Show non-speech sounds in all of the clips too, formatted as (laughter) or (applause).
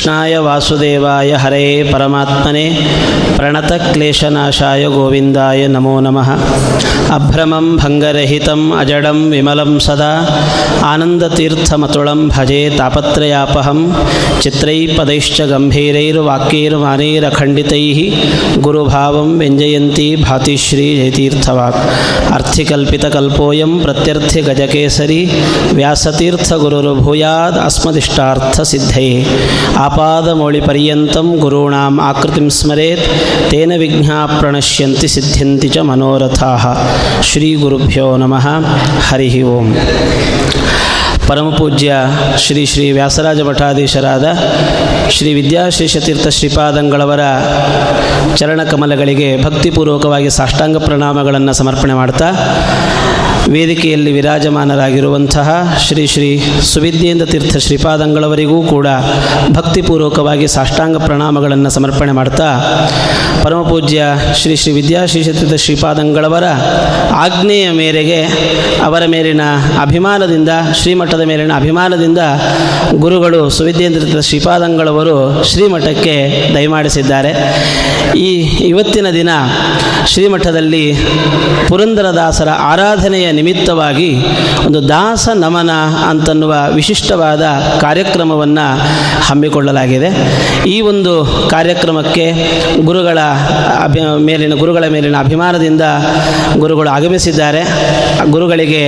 कृष्णाय वासुदेवाय हरे परमात्मने प्रणतक्लेशनाशाय गोविन्दाय नमो नमः अभ्रमं भङ्गरहितम् अजडं विमलं सदा आनन्दतीर्थमतुलं भजे तापत्रयापहं चित्रैः पदैश्च गम्भीरैर्वाक्यैर्वाणैरखण्डितैः गुरुभावं व्यञ्जयन्ती भातिश्रीजयतीर्थवाक् अर्थिकल्पितकल्पोऽयं प्रत्यर्थे गजकेसरी व्यासतीर्थगुरुर्भूयादस्मदिष्टार्थसिद्धये ಆಪಾದಮೌಳಿಪರ್ಯಂతం ಗುರುಣಾಂ ಆಕೃತಿಂ ಸ್ಮರೇತ್ ತೇನ ವಿಘ್ನಾ ಪ್ರಣಶ್ಯಂತಿ ಸಿದ್ಧ್ಯಂತಿ ಚ ಮನೋರಥಾಃ. ಶ್ರೀ ಗುರುಭ್ಯೋ ನಮಃ. ಹರಿ ಓಂ. ಪರಮಪೂಜ್ಯ ಶ್ರೀ ಶ್ರೀ ವ್ಯಾಸರಾಜ ಮಠಾಧೀಶರಾದ ಶ್ರೀ ವಿದ್ಯಾಶೇಷತೀರ್ಥ ಶ್ರೀಪಾದಂಗಳವರ ಚರಣಕಮಲಗಳಿಗೆ ಭಕ್ತಿಪೂರ್ವಕವಾಗಿ ಸಾಷ್ಟಾಂಗ ಪ್ರಣಾಮಗಳನ್ನು ಸಮರ್ಪಣೆ ಮಾಡ್ತಾ ವೇದಿಕೆಯಲ್ಲಿ ವಿರಾಜಮಾನರಾಗಿರುವಂತಹ ಶ್ರೀ ಶ್ರೀ ಸುವಿದ್ಯೇಂದ್ರ ತೀರ್ಥ ಶ್ರೀಪಾದಂಗಳವರಿಗೂ ಕೂಡ ಭಕ್ತಿಪೂರ್ವಕವಾಗಿ ಸಾಷ್ಟಾಂಗ ಪ್ರಣಾಮಗಳನ್ನು ಸಮರ್ಪಣೆ ಮಾಡ್ತಾ ಪರಮಪೂಜ್ಯ ಶ್ರೀ ಶ್ರೀ ವಿದ್ಯಾಶೀಷತೀರ್ಥ ಶ್ರೀಪಾದಂಗಳವರ ಆಜ್ಞೆಯ ಮೇರೆಗೆ ಅವರ ಮೇಲಿನ ಅಭಿಮಾನದಿಂದ, ಶ್ರೀಮಠದ ಮೇಲಿನ ಅಭಿಮಾನದಿಂದ ಗುರುಗಳು ಸುವಿದ್ಯೇಂದ್ರ ಶ್ರೀಪಾದಂಗಳವರು ಶ್ರೀಮಠಕ್ಕೆ ದಯಮಾಡಿಸಿದ್ದಾರೆ. ಈ ಇವತ್ತಿನ ದಿನ ಶ್ರೀಮಠದಲ್ಲಿ ಪುರಂದರದಾಸರ ಆರಾಧನೆಯ ನಿಮಿತ್ತವಾಗಿ ಒಂದು ದಾಸ ನಮನ ಅಂತನ್ನುವ ವಿಶಿಷ್ಟವಾದ ಕಾರ್ಯಕ್ರಮವನ್ನು ಹಮ್ಮಿಕೊಳ್ಳಲಾಗಿದೆ. ಈ ಒಂದು ಕಾರ್ಯಕ್ರಮಕ್ಕೆ ಗುರುಗಳ ಅಭಿ, ಮೇಲಿನ, ಗುರುಗಳ ಮೇಲಿನ ಅಭಿಮಾನದಿಂದ ಗುರುಗಳು ಆಗಮಿಸಿದ್ದಾರೆ. ಗುರುಗಳಿಗೆ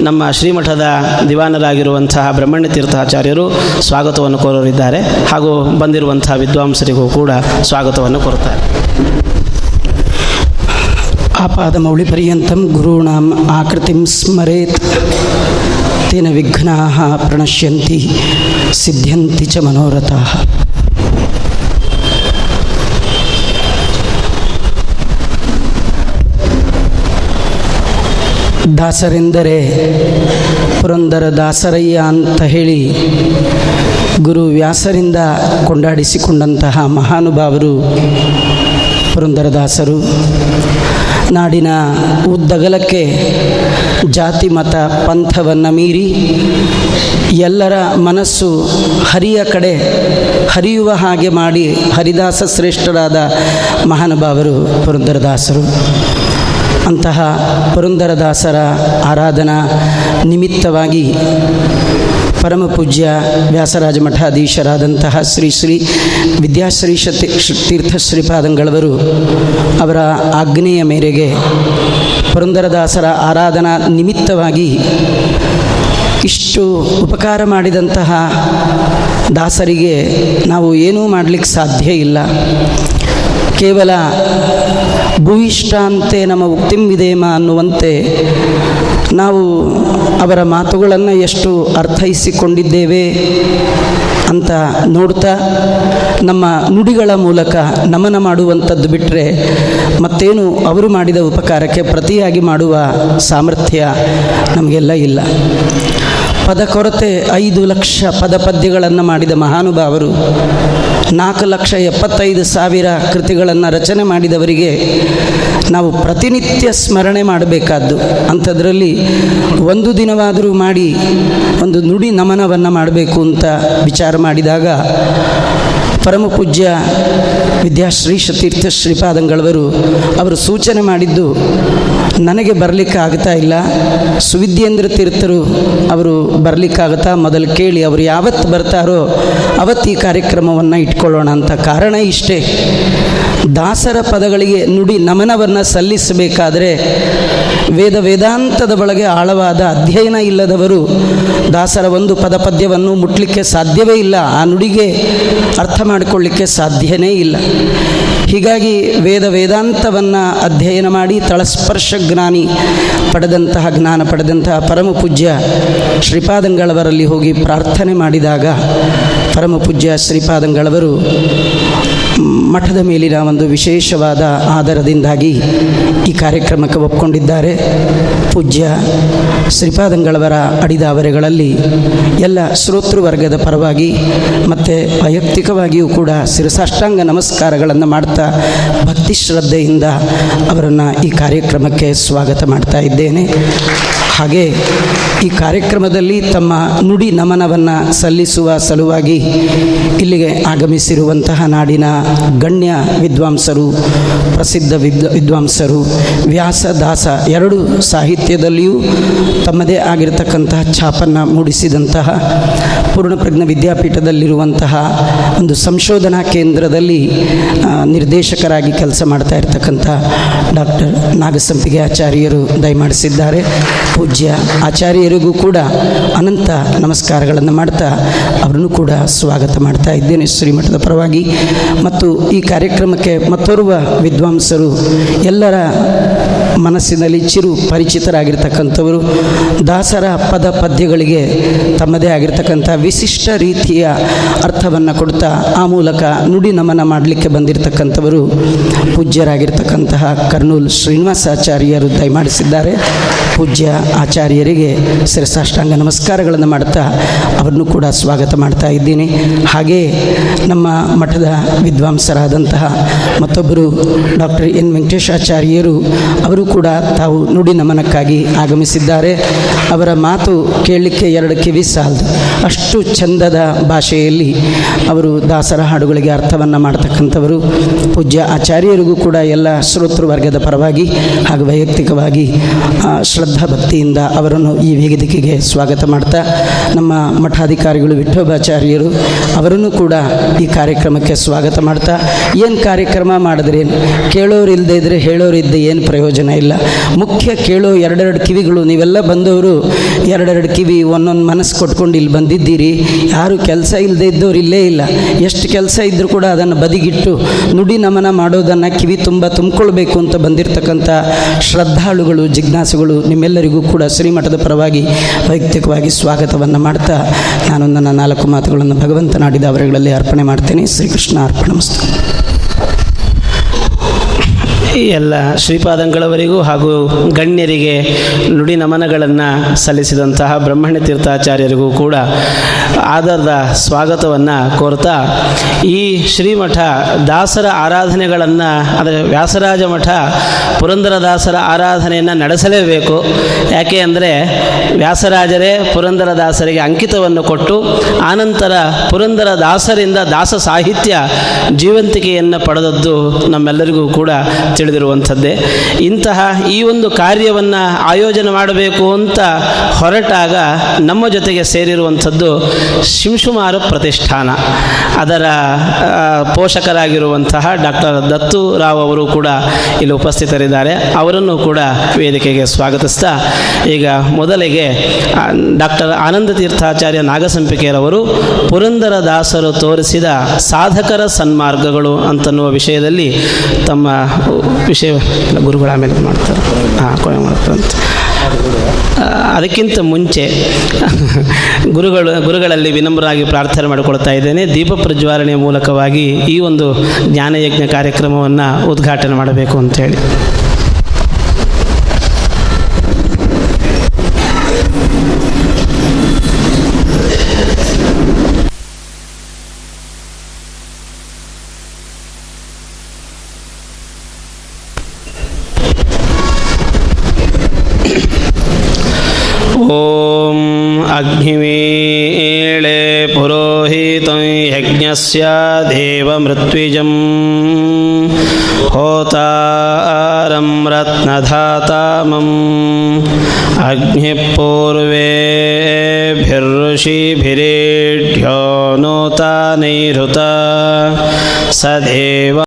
ನಮ್ಮ ಶ್ರೀಮಠದ ದಿವಾನರಾಗಿರುವಂತಹ ಬ್ರಹ್ಮಣ್ಯ ತೀರ್ಥಾಚಾರ್ಯರು ಸ್ವಾಗತವನ್ನು ಕೋರಲಿದ್ದಾರೆ ಹಾಗೂ ಬಂದಿರುವಂತಹ ವಿದ್ವಾಂಸರಿಗೂ ಕೂಡ ಸ್ವಾಗತವನ್ನು ಕೋರುತ್ತಾರೆ. ಆಪಾದಮೌಳಿಪರ್ಯಂతం ಗುರುಣಾಂ ಆಕೃತಿಂ ಸ್ಮರೇತ್ ತೇನ ವಿಘ್ನಾಃ ಪ್ರಣಶ್ಯಂತಿ सिद्ध्यन्ति ಚ मनोरथाः। ದಾಸರೆಂದರೆ ಪುರಂದರ ದಾಸರಯ್ಯ ಅಂತ ಹೇಳಿ ಗುರು ವ್ಯಾಸರಿಂದ ಕೊಂಡಾಡಿಸಿಕೊಂಡಂತಹ ಮಹಾನುಭಾವರು ಪುರಂದರದಾಸರು ನಾಡಿನ ಉದ್ದಗಲಕ್ಕೆ ಜಾತಿ, ಮತ, ಪಂಥವನ್ನು ಮೀರಿ ಎಲ್ಲರ ಮನಸ್ಸು ಹರಿಯ ಕಡೆ ಹರಿಯುವ ಹಾಗೆ ಮಾಡಿ ಹರಿದಾಸ ಶ್ರೇಷ್ಠರಾದ ಮಹಾನುಭಾವರು ಪುರಂದರದಾಸರು. ಅಂತಹ ಪುರಂದರದಾಸರ ಆರಾಧನಾ ನಿಮಿತ್ತವಾಗಿ ಪರಮ ಪೂಜ್ಯ ವ್ಯಾಸರಾಜ ಮಠಾಧೀಶರಾದಂತಹ ಶ್ರೀ ಶ್ರೀ ವಿದ್ಯಾಶ್ರೀ ಶತಿ ತೀರ್ಥ ಶ್ರೀಪಾದಂಗಳವರು ಅವರ ಆಜ್ಞೆಯ ಮೇರೆಗೆ ಪುರಂದರದಾಸರ ಆರಾಧನಾ ನಿಮಿತ್ತವಾಗಿ ಇಷ್ಟು ಉಪಕಾರ ಮಾಡಿದಂತಹ ದಾಸರಿಗೆ ನಾವು ಏನೂ ಮಾಡಲಿಕ್ಕೆ ಸಾಧ್ಯ ಇಲ್ಲ. ಕೇವಲ ಭೂಯಿಷ್ಟಾಂತೆ ನಮ್ಮ ಉಕ್ತಿಂ ವಿದೇಮ ಅನ್ನುವಂತೆ ನಾವು ಅವರ ಮಾತುಗಳನ್ನು ಎಷ್ಟು ಅರ್ಥೈಸಿಕೊಂಡಿದ್ದೇವೆ ಅಂತ ನೋಡ್ತಾ ನಮ್ಮ ನುಡಿಗಳ ಮೂಲಕ ನಮನ ಮಾಡುವಂಥದ್ದು ಬಿಟ್ಟರೆ ಮತ್ತೇನು ಅವರು ಮಾಡಿದ ಉಪಕಾರಕ್ಕೆ ಪ್ರತಿಯಾಗಿ ಮಾಡುವ ಸಾಮರ್ಥ್ಯ ನಮಗೆಲ್ಲ ಇಲ್ಲ. ಪದ ಕೊರತೆ ಐದು ಲಕ್ಷ ಪದ ಪದ್ಯಗಳನ್ನು ಮಾಡಿದ ಮಹಾನುಭಾವರು. ನಾಲ್ಕು ಲಕ್ಷ ಎಪ್ಪತ್ತೈದು ಸಾವಿರ ಕೃತಿಗಳನ್ನು ರಚನೆ ಮಾಡಿದವರಿಗೆ ನಾವು ಪ್ರತಿನಿತ್ಯ ಸ್ಮರಣೆ ಮಾಡಬೇಕಾದ್ದು. ಅಂಥದ್ರಲ್ಲಿ ಒಂದು ದಿನವಾದರೂ ಮಾಡಿ ಒಂದು ನುಡಿ ನಮನವನ್ನು ಮಾಡಬೇಕು ಅಂತ ವಿಚಾರ ಮಾಡಿದಾಗ ಪರಮ ಪೂಜ್ಯ ವಿದ್ಯಾಶ್ರೀ ತೀರ್ಥ ಶ್ರೀಪಾದಂಗಳವರು ಅವರು ಸೂಚನೆ ಮಾಡಿದ್ದು, ನನಗೆ ಬರಲಿಕ್ಕೆ ಆಗ್ತಾ ಇಲ್ಲ. ಸುವಿದ್ಯೇಂದ್ರ ತೀರ್ಥರು ಅವರು ಬರಲಿಕ್ಕಾಗತ್ತಾ? ಮೊದಲು ಕೇಳಿ, ಅವರು ಯಾವತ್ತು ಬರ್ತಾರೋ ಅವತ್ತು ಈ ಕಾರ್ಯಕ್ರಮವನ್ನು ಇಟ್ಕೊಳ್ಳೋಣ ಅಂತ ಕಾರಣ ಇಷ್ಟೇ. ದಾಸರ ಪದಗಳಿಗೆ ನುಡಿ ನಮನವನ್ನು ಸಲ್ಲಿಸಬೇಕಾದರೆ ವೇದ ವೇದಾಂತದ ಒಳಗೆ ಆಳವಾದ ಅಧ್ಯಯನ ಇಲ್ಲದವರು ದಾಸರ ಒಂದು ಪದ ಪದ್ಯವನ್ನು ಮುಟ್ಲಿಕ್ಕೆ ಸಾಧ್ಯವೇ ಇಲ್ಲ, ಆ ನುಡಿಗೆ ಅರ್ಥ ಮಾಡಿಕೊಳ್ಳಿಕ್ಕೆ ಸಾಧ್ಯನೇ ಇಲ್ಲ. ಹೀಗಾಗಿ ವೇದ ವೇದಾಂತವನ್ನು ಅಧ್ಯಯನ ಮಾಡಿ ತಳಸ್ಪರ್ಶ ಜ್ಞಾನಿ ಪಡೆದಂತಹ ಜ್ಞಾನ ಪಡೆದಂತಹ ಪರಮ ಪೂಜ್ಯ ಶ್ರೀಪಾದಂಗಳವರಲ್ಲಿ ಹೋಗಿ ಪ್ರಾರ್ಥನೆ ಮಾಡಿದಾಗ ಪರಮ ಪೂಜ್ಯ ಶ್ರೀಪಾದಂಗಳವರು ಮಠದ ಮೇಲಿನ ಒಂದು ವಿಶೇಷವಾದ ಆಧಾರದಿಂದಾಗಿ ಈ ಕಾರ್ಯಕ್ರಮಕ್ಕೆ ಒಪ್ಕೊಂಡಿದ್ದಾರೆ. ಪೂಜ್ಯ ಶ್ರೀಪಾದಂಗಳವರ ಅಡಿದಾವರೆಗಳಲ್ಲಿ ಎಲ್ಲ ಶ್ರೋತೃವರ್ಗದ ಪರವಾಗಿ ಮತ್ತು ವೈಯಕ್ತಿಕವಾಗಿಯೂ ಕೂಡ ಶಿರಸಾಷ್ಟಾಂಗ ನಮಸ್ಕಾರಗಳನ್ನು ಮಾಡ್ತಾ ಭಕ್ತಿ ಶ್ರದ್ಧೆಯಿಂದ ಅವರನ್ನು ಈ ಕಾರ್ಯಕ್ರಮಕ್ಕೆ ಸ್ವಾಗತ ಮಾಡ್ತಾ ಇದ್ದೇನೆ. ಹಾಗೆ ಈ ಕಾರ್ಯಕ್ರಮದಲ್ಲಿ ತಮ್ಮ ನುಡಿ ನಮನವನ್ನು ಸಲ್ಲಿಸುವ ಸಲುವಾಗಿ ಇಲ್ಲಿಗೆ ಆಗಮಿಸಿರುವಂತಹ ನಾಡಿನ ಗಣ್ಯ ವಿದ್ವಾಂಸರು, ಪ್ರಸಿದ್ಧ ವಿದ್ವ, ವಿದ್ವಾಂಸರು, ವ್ಯಾಸ, ದಾಸ ಎರಡು ಸಾಹಿತ್ಯದಲ್ಲಿಯೂ ತಮ್ಮದೇ ಆಗಿರತಕ್ಕಂತಹ ಛಾಪನ್ನು ಮೂಡಿಸಿದಂತಹ ಪೂರ್ಣಪ್ರಜ್ಞ ವಿದ್ಯಾಪೀಠದಲ್ಲಿರುವಂತಹ ಒಂದು ಸಂಶೋಧನಾ ಕೇಂದ್ರದಲ್ಲಿ ನಿರ್ದೇಶಕರಾಗಿ ಕೆಲಸ ಮಾಡ್ತಾ ಇರತಕ್ಕಂಥ ಡಾಕ್ಟರ್ ನಾಗಸಂಪಿಗೆ ಆಚಾರ್ಯರು ದಯಮಾಡಿಸಿದ್ದಾರೆ. ಪೂಜ್ಯ ಆಚಾರ್ಯರಿಗೂ ಕೂಡ ಅನಂತ ನಮಸ್ಕಾರಗಳನ್ನು ಮಾಡ್ತಾ ಅವರನ್ನು ಕೂಡ ಸ್ವಾಗತ ಮಾಡ್ತಾ ಇದ್ದೇನೆ ಶ್ರೀಮಠದ ಪರವಾಗಿ. ಮತ್ತು ಈ ಕಾರ್ಯಕ್ರಮಕ್ಕೆ ಮತ್ತೋರ್ವ ವಿದ್ವಾಂಸರು ಎಲ್ಲರ ಮನಸ್ಸಿನಲ್ಲಿ ಚಿರು ಪರಿಚಿತರಾಗಿರ್ತಕ್ಕಂಥವರು ದಾಸರ ಪದ ಪದ್ಯಗಳಿಗೆ ತಮ್ಮದೇ ಆಗಿರ್ತಕ್ಕಂಥ ವಿಶಿಷ್ಟ ರೀತಿಯ ಅರ್ಥವನ್ನು ಕೊಡ್ತಾ ಆ ಮೂಲಕ ನುಡಿ ನಮನ ಮಾಡಲಿಕ್ಕೆ ಬಂದಿರತಕ್ಕಂಥವರು ಪೂಜ್ಯರಾಗಿರ್ತಕ್ಕಂತಹ ಕರ್ನೂಲ್ ಶ್ರೀನಿವಾಸಾಚಾರ್ಯರು ದಯಮಾಡಿಸಿದ್ದಾರೆ. ಪೂಜ್ಯ ಆಚಾರ್ಯರಿಗೆ ಶಿರಸಾಷ್ಟಾಂಗ ನಮಸ್ಕಾರಗಳನ್ನು ಮಾಡ್ತಾ ಅವರನ್ನು ಕೂಡ ಸ್ವಾಗತ ಮಾಡ್ತಾ ಇದ್ದೀನಿ. ಹಾಗೆಯೇ ನಮ್ಮ ಮಠದ ವಿದ್ವಾಂಸರಾದಂತಹ ಮತ್ತೊಬ್ಬರು ಡಾಕ್ಟರ್ ಎನ್ ವೆಂಕಟೇಶಾಚಾರ್ಯರು ಅವರು ಕೂಡ ತಾವು ನುಡಿ ನಮನಕ್ಕಾಗಿ ಆಗಮಿಸಿದ್ದಾರೆ. ಅವರ ಮಾತು ಕೇಳಲಿಕ್ಕೆ ಎರಡು ಕಿವಿ ಸಾಲದು. ಅಷ್ಟು ಚಂದದ ಭಾಷೆಯಲ್ಲಿ ಅವರು ದಾಸರ ಹಾಡುಗಳಿಗೆ ಅರ್ಥವನ್ನು ಮಾಡ್ತಕ್ಕಂಥವರು. ಪೂಜ್ಯ ಆಚಾರ್ಯರಿಗೂ ಕೂಡ ಎಲ್ಲ ಶ್ರೋತೃ ವರ್ಗದ ಪರವಾಗಿ ಹಾಗೂ ವೈಯಕ್ತಿಕವಾಗಿ ಶ್ರದ್ಧಾ ಭಕ್ತಿಯಿಂದ ಅವರನ್ನು ಈ ವೇದಿಕೆಗೆ ಸ್ವಾಗತ ಮಾಡ್ತಾ ನಮ್ಮ ಮಠಾಧಿಕಾರಿಗಳು ವಿಠೋಬಾಚಾರ್ಯರು ಅವರನ್ನು ಕೂಡ ಈ ಕಾರ್ಯಕ್ರಮಕ್ಕೆ ಸ್ವಾಗತ ಮಾಡ್ತಾ. ಏನು ಕಾರ್ಯಕ್ರಮ ಮಾಡಿದ್ರೆ ಕೇಳೋರು ಇಲ್ಲದೆ ಇದ್ದರೆ ಹೇಳೋರು ಇದ್ದ ಏನು ಪ್ರಯೋಜನ ಇಲ್ಲ. ಮುಖ್ಯ ಕೇಳೋ ಎರಡೆರಡು ಕಿವಿಗಳು, ನೀವೆಲ್ಲ ಬಂದವರು ಎರಡೆರಡು ಕಿವಿ ಒಂದೊಂದು ಮನಸ್ಸು ಕೊಟ್ಕೊಂಡು ಇಲ್ಲಿ ಬಂದಿದ್ದೀರಿ. ಯಾರು ಕೆಲಸ ಇಲ್ಲದೆ ಇದ್ದವ್ರು ಇಲ್ಲೇ ಇಲ್ಲ. ಎಷ್ಟು ಕೆಲಸ ಇದ್ದರೂ ಕೂಡ ಅದನ್ನು ಬದಿಗಿಟ್ಟು ನುಡಿ ನಮನ ಮಾಡೋದನ್ನು ಕಿವಿ ತುಂಬ ತುಂಬಿಕೊಳ್ಬೇಕು ಅಂತ ಬಂದಿರತಕ್ಕಂಥ ಶ್ರದ್ಧಾಳುಗಳು, ಜಿಜ್ಞಾಸುಗಳು ನಿಮ್ಮೆಲ್ಲರಿಗೂ ಕೂಡ ಶ್ರೀಮಠದ ಪರವಾಗಿ ವೈಯಕ್ತಿಕವಾಗಿ ಸ್ವಾಗತವನ್ನು ಮಾಡ್ತಾ ನಾನು ನನ್ನ ನಾಲ್ಕು ಮಾತುಗಳನ್ನು ಭಗವಂತನಾಡಿದ ಅವರುಗಳಲ್ಲಿ ಅರ್ಪಣೆ ಮಾಡ್ತೇನೆ. ಶ್ರೀಕೃಷ್ಣ ಅರ್ಪಣ ಮಸ್ತು. ಎಲ್ಲ ಶ್ರೀಪಾದಂಗಳವರಿಗೂ ಹಾಗೂ ಗಣ್ಯರಿಗೆ ನುಡಿ ನಮನಗಳನ್ನು ಸಲ್ಲಿಸಿದಂತಹ ಬ್ರಹ್ಮಣ್ಯ ತೀರ್ಥಾಚಾರ್ಯರಿಗೂ ಕೂಡ ಆದರದ ಸ್ವಾಗತವನ್ನು ಕೋರ್ತಾ, ಈ ಶ್ರೀಮಠ ದಾಸರ ಆರಾಧನೆಗಳನ್ನು, ಅಂದರೆ ವ್ಯಾಸರಾಜ ಮಠ ಪುರಂದರದಾಸರ ಆರಾಧನೆಯನ್ನು ನಡೆಸಲೇಬೇಕು. ಯಾಕೆ ಅಂದರೆ ವ್ಯಾಸರಾಜರೇ ಪುರಂದರದಾಸರಿಗೆ ಅಂಕಿತವನ್ನು ಕೊಟ್ಟು, ಆನಂತರ ಪುರಂದರದಾಸರಿಂದ ದಾಸ ಸಾಹಿತ್ಯ ಜೀವಂತಿಕೆಯನ್ನು ಪಡೆದದ್ದು ನಮ್ಮೆಲ್ಲರಿಗೂ ಕೂಡ ತಿಳಿದಿರುವಂಥದ್ದೇ. ಇಂತಹ ಈ ಒಂದು ಕಾರ್ಯವನ್ನು ಆಯೋಜನೆ ಮಾಡಬೇಕು ಅಂತ ಹೊರಟಾಗ ನಮ್ಮ ಜೊತೆಗೆ ಸೇರಿರುವಂಥದ್ದು ಶಿಂಶುಮಾರ ಪ್ರತಿಷ್ಠಾನ. ಅದರ ಪೋಷಕರಾಗಿರುವಂತಹ ಡಾಕ್ಟರ್ ದತ್ತು ರಾವ್ ಅವರು ಕೂಡ ಇಲ್ಲಿ ಉಪಸ್ಥಿತರಿದ್ದಾರೆ. ಅವರನ್ನು ಕೂಡ ವೇದಿಕೆಗೆ ಸ್ವಾಗತಿಸ್ತಾ, ಈಗ ಮೊದಲಿಗೆ ಡಾಕ್ಟರ್ ಆನಂದ ತೀರ್ಥಾಚಾರ್ಯ ನಾಗಸಂಪಿಕೆಯರವರು ಪುರಂದರ ದಾಸರು ತೋರಿಸಿದ ಸಾಧಕರ ಸನ್ಮಾರ್ಗಗಳು ಅಂತನ್ನುವ ವಿಷಯದಲ್ಲಿ ತಮ್ಮ ವಿಷಯ ಗುರುಗಳ ಆಮೇಲೆ ಮಾಡ್ತಾರೆ. ಹಾಂ, ಕೊನೆ ಮಾಡ್ತಾರಂತ ಅದಕ್ಕಿಂತ ಮುಂಚೆ (laughs) ಗುರುಗಳು, ಗುರುಗಳಲ್ಲಿ ವಿನಮ್ರರಾಗಿ ಪ್ರಾರ್ಥನೆ ಮಾಡಿಕೊಳ್ತಾ ಇದ್ದೇನೆ. ದೀಪ ಪ್ರಜ್ವಾಲನೆಯ ಮೂಲಕವಾಗಿ ಈ ಒಂದು ಜ್ಞಾನಯಜ್ಞ ಕಾರ್ಯಕ್ರಮವನ್ನು ಉದ್ಘಾಟನೆ ಮಾಡಬೇಕು ಅಂತೇಳಿ ॐ अग्निवीळे पुरोहितं यज्ञस्य देवमृत्विजम् होतारं रत्नधातामम् अग्निपूर्वेभिर्षिभिरेढ्यो नोता नैहृता स देव